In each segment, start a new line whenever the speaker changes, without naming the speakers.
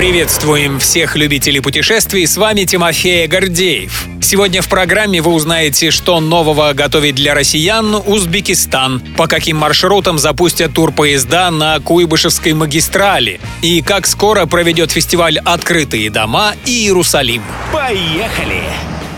Приветствуем всех любителей путешествий, с вами Тимофей Гордеев. Сегодня в программе вы узнаете, что нового готовит для россиян Узбекистан, по каким маршрутам запустят турпоезда на Куйбышевской магистрали и как скоро проведет фестиваль «Открытые дома» и Иерусалим.
Поехали!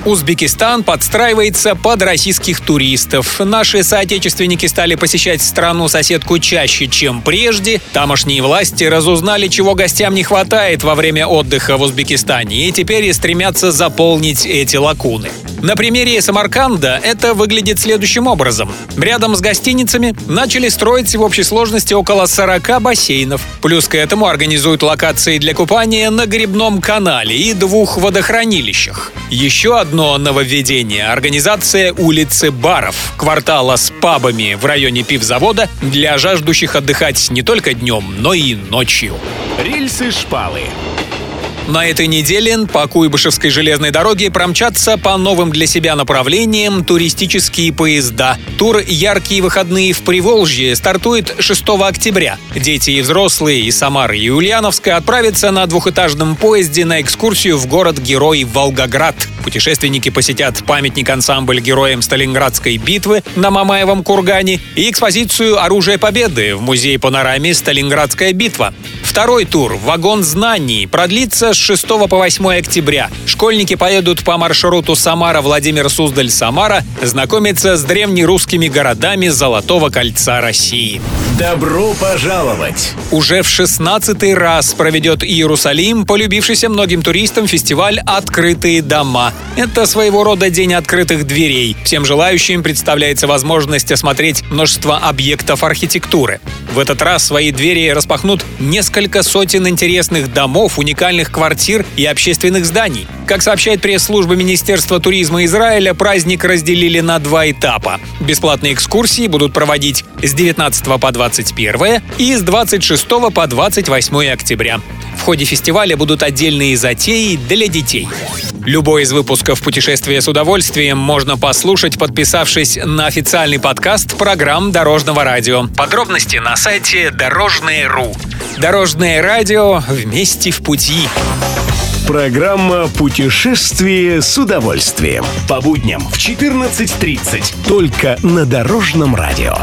Узбекистан подстраивается под российских туристов. Наши соотечественники стали посещать страну-соседку чаще, чем прежде. Тамошние власти разузнали, чего гостям не хватает во время отдыха в Узбекистане, и теперь стремятся заполнить эти лакуны. На примере Самарканда это выглядит следующим образом. Рядом с гостиницами начали строить в общей сложности около 40 бассейнов. Плюс к этому организуют локации для купания на грибном канале и двух водохранилищах. Еще одно нововведение – организация улицы баров, квартала с пабами в районе пивзавода для жаждущих отдыхать не только днем, но и ночью.
Рельсы-шпалы.
На этой неделе по Куйбышевской железной дороге промчатся по новым для себя направлениям туристические поезда. Тур «Яркие выходные в Приволжье» стартует 6 октября. Дети и взрослые из Самары и Ульяновска отправятся на двухэтажном поезде на экскурсию в город-герой Волгоград. Путешественники посетят памятник ансамбль героям Сталинградской битвы на Мамаевом кургане и экспозицию «Оружие Победы» в музее-панораме «Сталинградская битва». Второй тур «Вагон знаний» продлится с 6 по 8 октября. Школьники поедут по маршруту Самара-Владимир-Суздаль-Самара знакомиться с древнерусскими городами Золотого кольца России.
Добро пожаловать!
Уже в 16 раз проведет Иерусалим, полюбившийся многим туристам фестиваль «Открытые дома». Это своего рода день открытых дверей. Всем желающим представляется возможность осмотреть множество объектов архитектуры. В этот раз свои двери распахнут несколько сотен интересных домов, уникальных квартир и общественных зданий. Как сообщает пресс-служба Министерства туризма Израиля, праздник разделили на два этапа. Бесплатные экскурсии будут проводить с 19 по 21 и с 26 по 28 октября. В ходе фестиваля будут отдельные затеи для детей. Любой из выпусков «Путешествия с удовольствием» можно послушать, подписавшись на официальный подкаст программ Дорожного радио. Подробности на сайте Дорожное.ру. Дорожное радио вместе в пути.
Программа «Путешествие с удовольствием». По будням в 14.30. Только на Дорожном радио.